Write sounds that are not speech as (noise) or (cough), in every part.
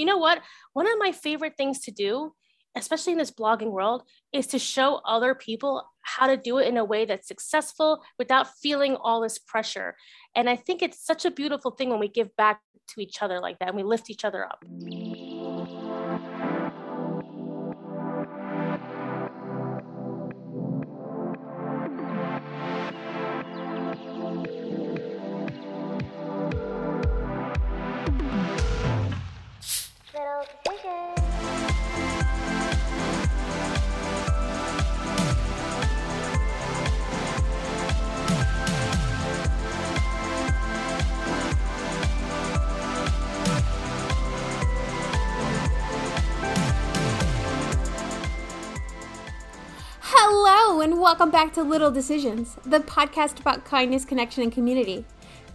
you know what? One of my favorite things to do, especially in this blogging world, is to show other people how to do it in a way that's successful without feeling all this pressure. And I think it's such a beautiful thing when we give back to each other like that and we lift each other up. Welcome back to Little Decisions, the podcast about kindness, connection, and community.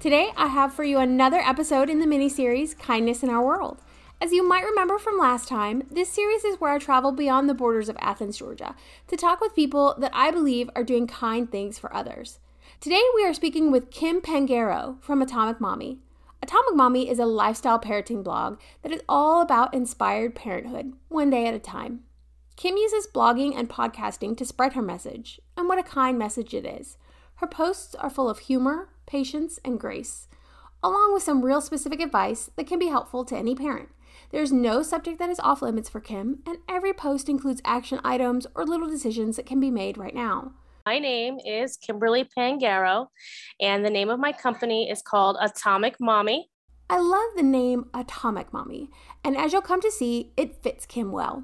Today, I have for you another episode in the mini series Kindness in Our World. As you might remember from last time, this series is where I travel beyond the borders of Athens, Georgia, to talk with people that I believe are doing kind things for others. Today, we are speaking with Kim Pangaro from Atomic Mommy. Atomic Mommy is a lifestyle parenting blog that is all about inspired parenthood, one day at a time. Kim uses blogging and podcasting to spread her message, and what a kind message it is. Her posts are full of humor, patience, and grace, along with some real specific advice that can be helpful to any parent. There's no subject that is off limits for Kim, and every post includes action items or little decisions that can be made right now. My name is Kimberly Pangaro, and the name of my company is called Atomic Mommy. I love the name Atomic Mommy, and as you'll come to see, it fits Kim well.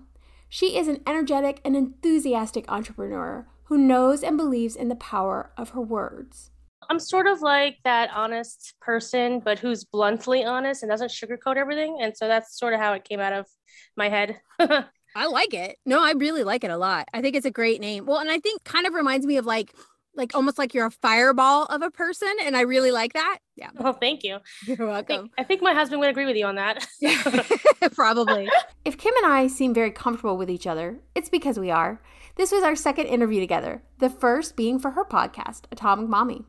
She is an energetic and enthusiastic entrepreneur who knows and believes in the power of her words. I'm sort of like that honest person, but who's bluntly honest and doesn't sugarcoat everything. And so that's sort of how it came out of my head. (laughs) I like it. No, I really like it a lot. I think it's a great name. Well, and I think kind of reminds me of like like almost like you're a fireball of a person and i really like that. Yeah. Well thank you. You're welcome I think, I think my husband would agree with you on that. (laughs) (laughs) Probably. (laughs) If kim and i seem very comfortable with each other it's because we are. This was our second interview together the first being for her podcast atomic mommy.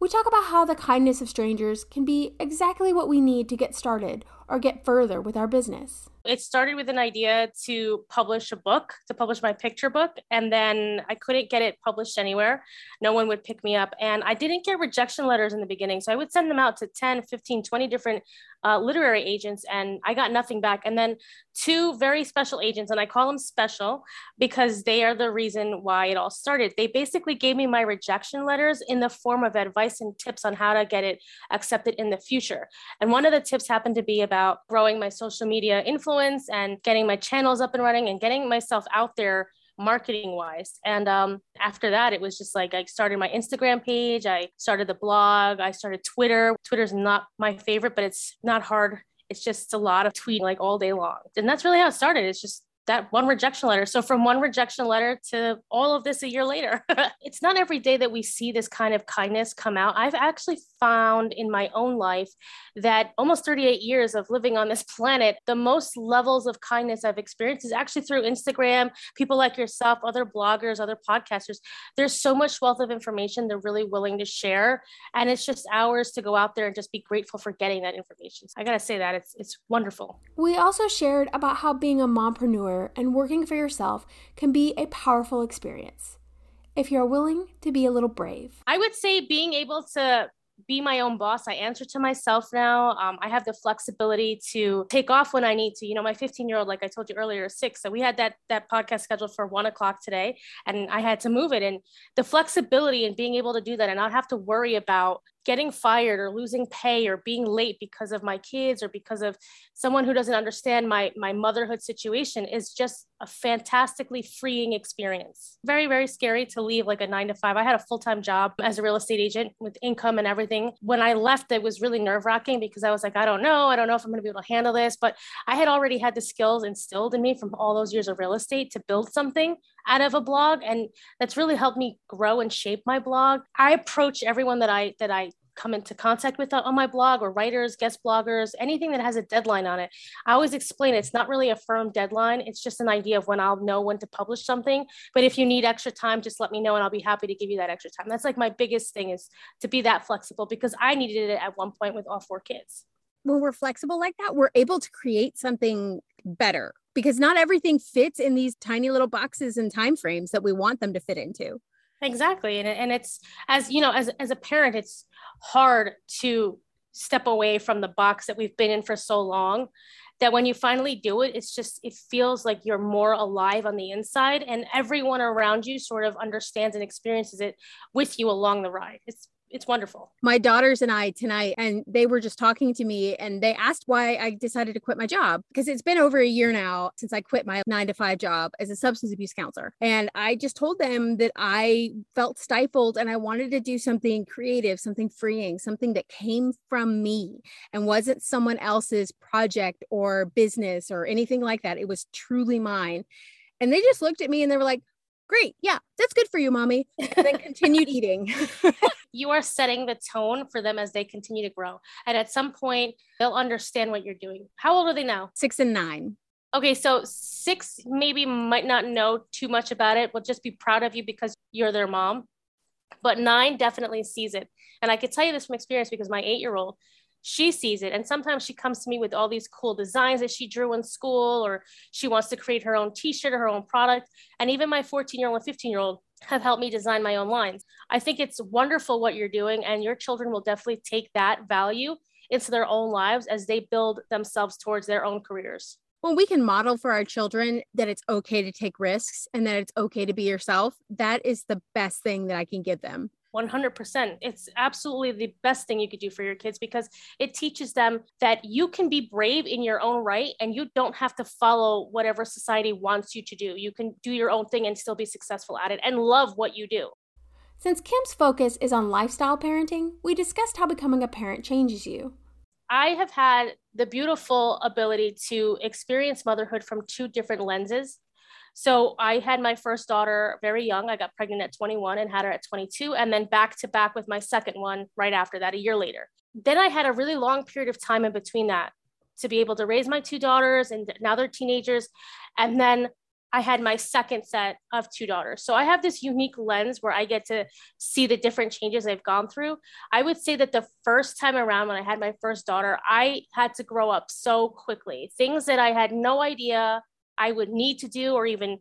We talk about how the kindness of strangers can be exactly what we need to get started or get further with our business it started with an idea to publish a book, to publish my picture book. And then I couldn't get it published anywhere. No one would pick me up. And I didn't get rejection letters in the beginning. So I would send them out to 10, 15, 20 different uh, literary agents, and I got nothing back. And then two very special agents, and I call them special because they are the reason why it all started. They basically gave me my rejection letters in the form of advice and tips on how to get it accepted in the future. And one of the tips happened to be about growing my social media influence influence and getting my channels up and running and getting myself out there marketing wise. And um, after that, it was just like I started my Instagram page, I started the blog, I started Twitter. Twitter's not my favorite, but it's not hard. It's just a lot of tweeting like all day long. And that's really how it started. It's just that one rejection letter. So from one rejection letter to all of this a year later, (laughs) it's not every day that we see this kind of kindness come out. I've actually found in my own life that almost 38 years of living on this (laughs) planet, the most levels of kindness I've experienced is actually through Instagram, people like yourself, other bloggers, other podcasters. There's so much wealth of information they're really willing to share. And it's just ours to go out there and just be grateful for getting that information. So I gotta say that it's it's wonderful. We also shared about how being a mompreneur and working for yourself can be a powerful experience if you're willing to be a little brave. I would say being able to be my own boss. I answer to myself now. Um, I have the flexibility to take off when I need to. You know, my 15 year old, like I told you earlier, is six. So we had that that podcast scheduled for one o'clock today, and I had to move it. And the flexibility and being able to do that and not have to worry about getting fired or losing pay or being late because of my kids or because of someone who doesn't understand my my motherhood situation is just a fantastically freeing experience. Very very scary to leave like a 9 to 5 i had a full-time job as a real estate agent with income and everything. When i left it was really nerve-wracking because i was like i don't know. I don't know if i'm going to be able to handle this. But i had already had the skills instilled in me from all those years of real estate to build something out of a blog and that's really helped me grow and shape my blog. I approach everyone that i that i come into contact with on my blog or writers guest bloggers anything that has a deadline on it. I always explain it's not really a firm deadline. It's just an idea of when i'll know when to publish something. But if you need extra time just let me know and i'll be happy to give you that extra time. That's like my biggest thing is to be that flexible because i needed it at one point with all four kids when we're flexible like that, we're able to create something better because not everything fits in these tiny little boxes and time frames that we want them to fit into. Exactly. And, and it's as you know, as as a parent, it's hard to step away from the box that we've been in for so long that when you finally do it, it's just, it feels like you're more alive on the inside and everyone around you sort of understands and experiences it with you along the ride. It's it's wonderful. My daughters and I tonight, and they were just talking to me and they asked why I decided to quit my job because it's been over a year now since I quit my nine to five job as a substance abuse counselor. And I just told them that I felt stifled and I wanted to do something creative, something freeing, something that came from me and wasn't someone else's project or business or anything like that. It was truly mine. And they just looked at me and they were like, great. Yeah, that's good for you, mommy. And then (laughs) continued eating. (laughs) you are setting the tone for them as they continue to grow. And at some point, they'll understand what you're doing. How old are they now? Six and nine. Okay, so six maybe might not know too much about it, will just be proud of you because you're their mom. But nine definitely sees it. And I could tell you this from experience because my eight year old, she sees it and sometimes she comes to me with all these cool designs that she drew in school or she wants to create her own t-shirt or her own product and even my 14 year old and 15 year old have helped me design my own lines. I think it's wonderful what you're doing and your children will definitely take that value into their own lives as they build themselves towards their own careers. When we can model for our children that it's okay to take risks and that it's okay to be yourself. That is the best thing that i can give them 100%. It's absolutely the best thing you could do for your kids because it teaches them that you can be brave in your own right and you don't have to follow whatever society wants you to do. You can do your own thing and still be successful at it and love what you do. Since Kim's focus is on lifestyle parenting, we discussed how becoming a parent changes you. I have had the beautiful ability to experience motherhood from two different lenses. So I had my first daughter very young. I got pregnant at 21 and had her at 22, and then back to back with my second one right after that, a year later. Then I had a really long period of time in between that to be able to raise my two daughters, and now they're teenagers. And then I had my second set of two daughters. So I have this unique lens where I get to see the different changes I've gone through. I would say that the first time around when I had my first daughter, I had to grow up so quickly. Things that I had no idea I would need to do or even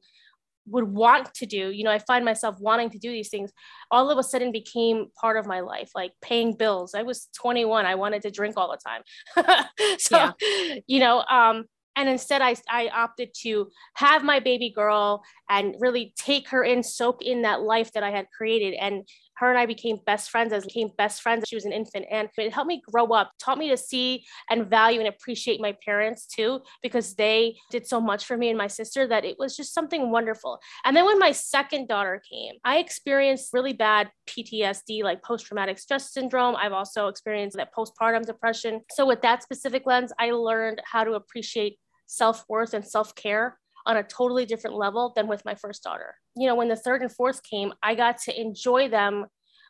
would want to do you know i find myself wanting to do these things all of a sudden became part of my life like paying bills. I was 21 i wanted to drink all the time. (laughs) So yeah. you know um and instead I, I opted to have my baby girl and really take her in soak in that life that i had created. And her and I became best friends as became best friends. She was an infant and it helped me grow up, taught me to see and value and appreciate my parents too, because they did so much for me and my sister that it was just something wonderful. And then when my second daughter came, I experienced really bad PTSD, like post traumatic stress syndrome. I've also experienced that postpartum depression. So with that specific lens, I learned how to appreciate self worth and self care on a totally different level than with my first daughter. You know, when the third and fourth came, I got to enjoy them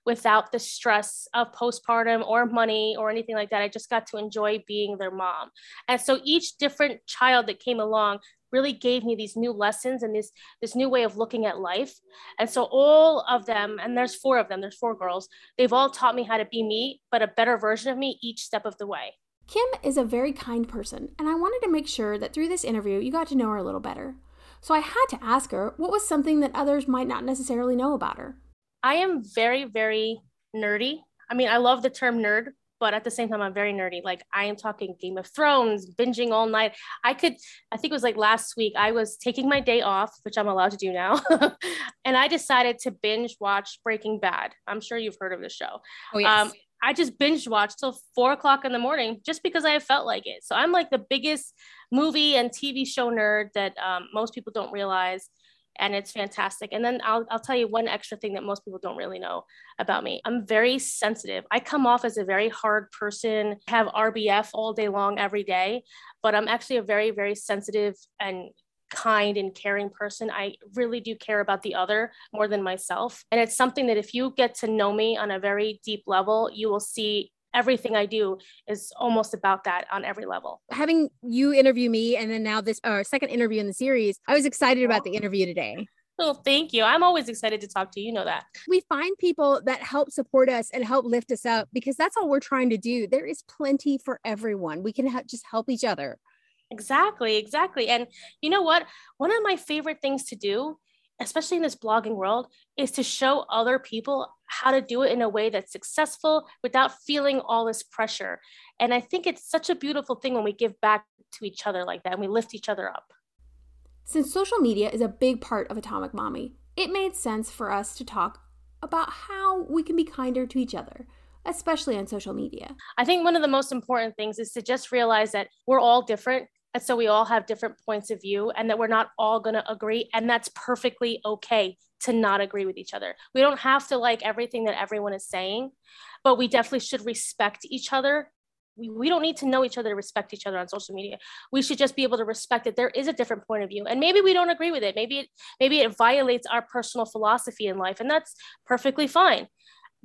without the stress of postpartum or money or anything like that. I just got to enjoy being their mom. And so each different child that came along really gave me these new lessons and this this new way of looking at life. And so all of them, and there's four of them, there's four girls, they've all taught me how to be me, but a better version of me each step of the way. Kim is a very kind person, and I wanted to make sure that through this interview you got to know her a little better. So I had to ask her what was something that others might not necessarily know about her. I am very, very nerdy. I mean, I love the term nerd, but at the same time, I'm very nerdy. Like, I am talking Game of Thrones, binging all night. I could, I think it was like last week, I was taking my day off, which I'm allowed to do now. (laughs) and I decided to binge watch Breaking Bad. I'm sure you've heard of the show. Oh, yes. Um, I just binge watched till four o'clock in the morning just because I felt like it. So I'm like the biggest movie and TV show nerd that um, most people don't realize. And it's fantastic. And then I'll, I'll tell you one extra thing that most people don't really know about me. I'm very sensitive. I come off as a very hard person, have RBF all day long, every day, but I'm actually a very, very sensitive and kind and caring person. I really do care about the other more than myself. And it's something that if you get to know me on a very deep level, you will see everything I do is almost about that on every level. Having you interview me and then now this uh, second interview in the series, I was excited about the interview today Oh, thank you. I'm always excited to talk to you. You know that. We find people that help support us and help lift us up because that's all we're trying to do. There is plenty for everyone. We can ha- just help each other. Exactly, exactly. And you know what? One of my favorite things to do, especially in this blogging world, is to show other people how to do it in a way that's successful without feeling all this pressure. And I think it's such a beautiful thing when we give back to each other like that and we lift each other up. Since social media is a big part of Atomic Mommy, it made sense for us to talk about how we can be kinder to each other, especially on social media. I think one of the most important things is to just realize that we're all different. And so we all have different points of view, and that we're not all going to agree. And that's perfectly okay to not agree with each other. We don't have to like everything that everyone is saying, but we definitely should respect each other. We, we don't need to know each other to respect each other on social media. We should just be able to respect that there is a different point of view. And maybe we don't agree with it. Maybe it maybe it violates our personal philosophy in life and that's perfectly fine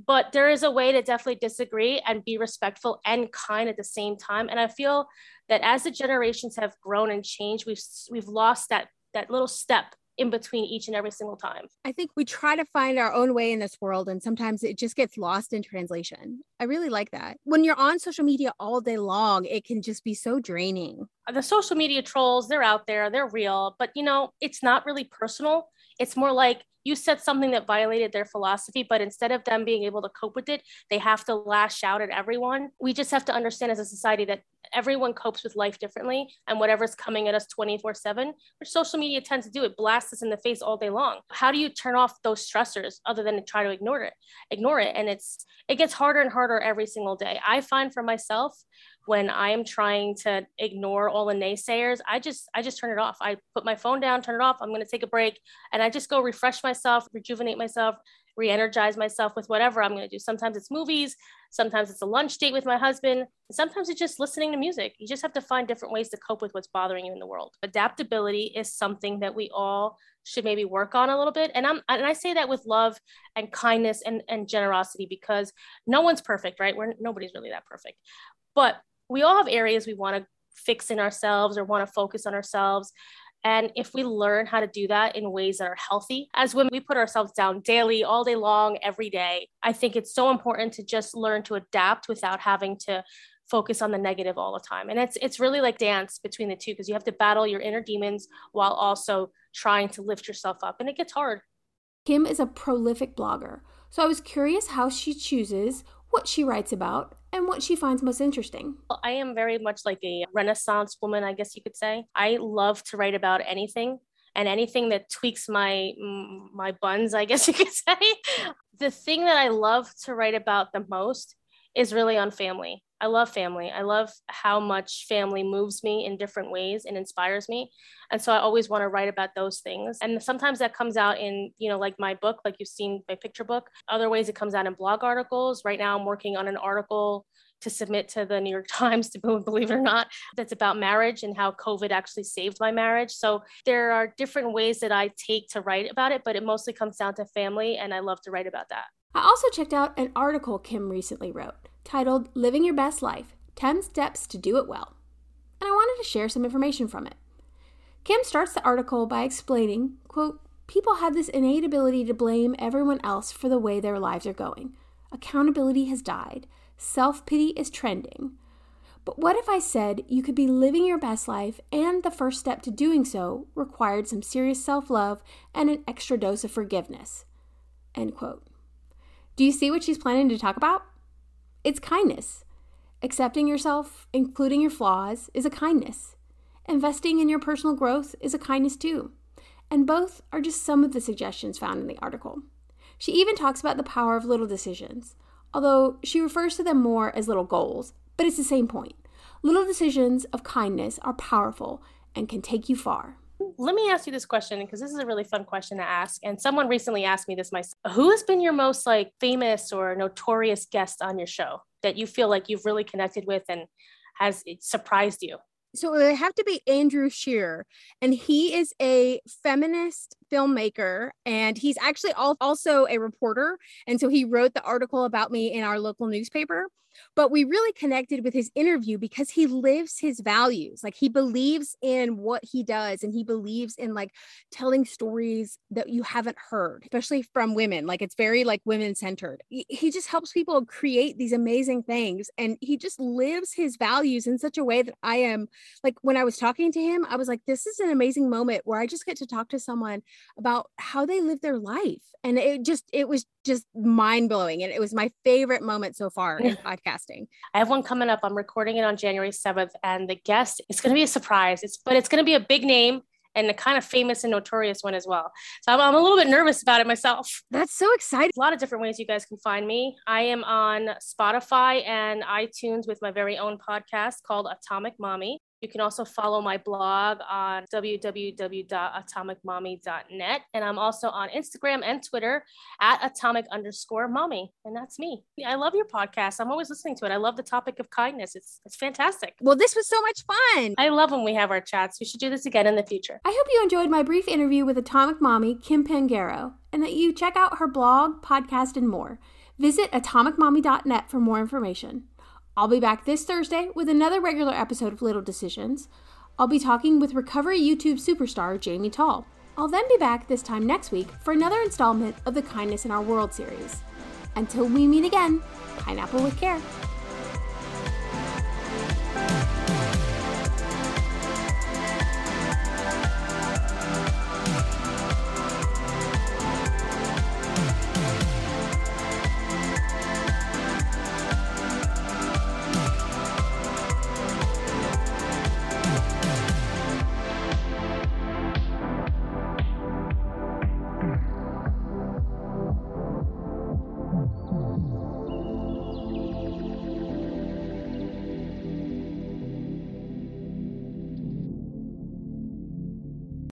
but there is a way to definitely disagree and be respectful and kind at the same time and i feel that as the generations have grown and changed we've we've lost that that little step in between each and every single time. I think we try to find our own way in this world and sometimes it just gets lost in translation. I really like that. When you're on social media all day long, it can just be so draining. The social media trolls, they're out there, they're real, but you know, it's not really personal. It's more like you said something that violated their philosophy, but instead of them being able to cope with it, they have to lash out at everyone. We just have to understand as a society that everyone copes with life differently and whatever's coming at us 24 7, which social media tends to do, it blasts us in the face all day long. How do you turn off those stressors other than to try to ignore it? Ignore it. And it's, it gets harder and harder every single day. I find for myself, when I am trying to ignore all the naysayers, I just I just turn it off. I put my phone down, turn it off. I'm going to take a break and I just go refresh myself, rejuvenate myself, re-energize myself with whatever I'm going to do. Sometimes it's movies, sometimes it's a lunch date with my husband, sometimes it's just listening to music. You just have to find different ways to cope with what's bothering you in the world. Adaptability is something that we all should maybe work on a little bit. And I'm and I say that with love and kindness and, and generosity because no one's perfect, right? We're nobody's really that perfect. But we all have areas we want to fix in ourselves or want to focus on ourselves. And if we learn how to do that in ways that are healthy, as women, we put ourselves down daily, all day long, every day. I think it's so important to just learn to adapt without having to focus on the negative all the time. And it's it's really like dance between the two because you have to battle your inner demons while also trying to lift yourself up. And it gets hard. Kim is a prolific blogger. So I was curious how she chooses what she writes about and what she finds most interesting. I am very much like a renaissance woman, I guess you could say. I love to write about anything and anything that tweaks my my buns, I guess (laughs) you could say. the thing that I love to write about the most is really on family. I love family. I love how much family moves me in different ways and inspires me. And so I always want to write about those things. And sometimes that comes out in, you know, like my book, like you've seen my picture book. Other ways it comes out in blog articles. Right now I'm working on an article to submit to the New York (laughs) Times, to believe it or not, that's about marriage and how COVID actually saved my marriage. So there are different ways that I take to write about it, but it mostly comes down to family, and I love to write about that. I also checked out an article Kim recently wrote titled Living Your Best Life 10 Steps to Do It Well. And I wanted to share some information from it. Kim starts the article by explaining, quote, People have this innate ability to blame everyone else for the way their lives are going. Accountability has died. Self pity is trending. But what if I said you could be living your best life and the first step to doing so required some serious self love and an extra dose of forgiveness? End quote. Do you see what she's planning to talk about? It's kindness. Accepting yourself, including your flaws, is a kindness. Investing in your personal growth is a kindness too. And both are just some of the suggestions found in the article. She even talks about the power of little decisions, although she refers to them more as little goals, but it's the same point. Little decisions of kindness are powerful and can take you far. Let me ask you this question because this is a really fun question to ask. And someone recently asked me this myself. Who has been your most like famous or notorious guest on your show that you feel like you've really connected with and has surprised you? so it would have to be Andrew Scheer, and he is a feminist filmmaker, and he's actually also a reporter. And so he wrote the article about me in our local newspaper. But we really connected with his interview because he lives his values. Like he believes in what he does and he believes in like telling stories that you haven't heard, especially from women. Like it's very like women centered. He just helps people create these amazing things and he just lives his values in such a way that I am like when I was talking to him, I was like, this is an amazing moment where I just get to talk to someone about how they live their life. And it just, it was just mind blowing. And it was my favorite moment so far in (laughs) podcasting. I have one coming up. I'm recording it on January 7th, and the guest is going to be a surprise. It's, but it's going to be a big name and a kind of famous and notorious one as well. So I'm, I'm, a little bit nervous about it myself. That's so exciting. A lot of different ways you guys can find me. I am on Spotify and iTunes with my very own podcast called Atomic Mommy. You can also follow my blog on www.atomicmommy.net. And I'm also on Instagram and Twitter at atomic underscore mommy. And that's me. I love your podcast. I'm always listening to it. I love the topic of kindness. It's, it's fantastic. Well, this was so much fun. I love when we have our chats. We should do this again in the future. I hope you enjoyed my brief interview with Atomic Mommy, Kim Pangaro, and that you check out her blog, podcast, and more. Visit atomicmommy.net for more information. I'll be back this Thursday with another regular episode of Little Decisions. I'll be talking with recovery YouTube superstar Jamie Tall. I'll then be back this time next week for another installment of the Kindness in Our World series. Until we meet again, pineapple with care.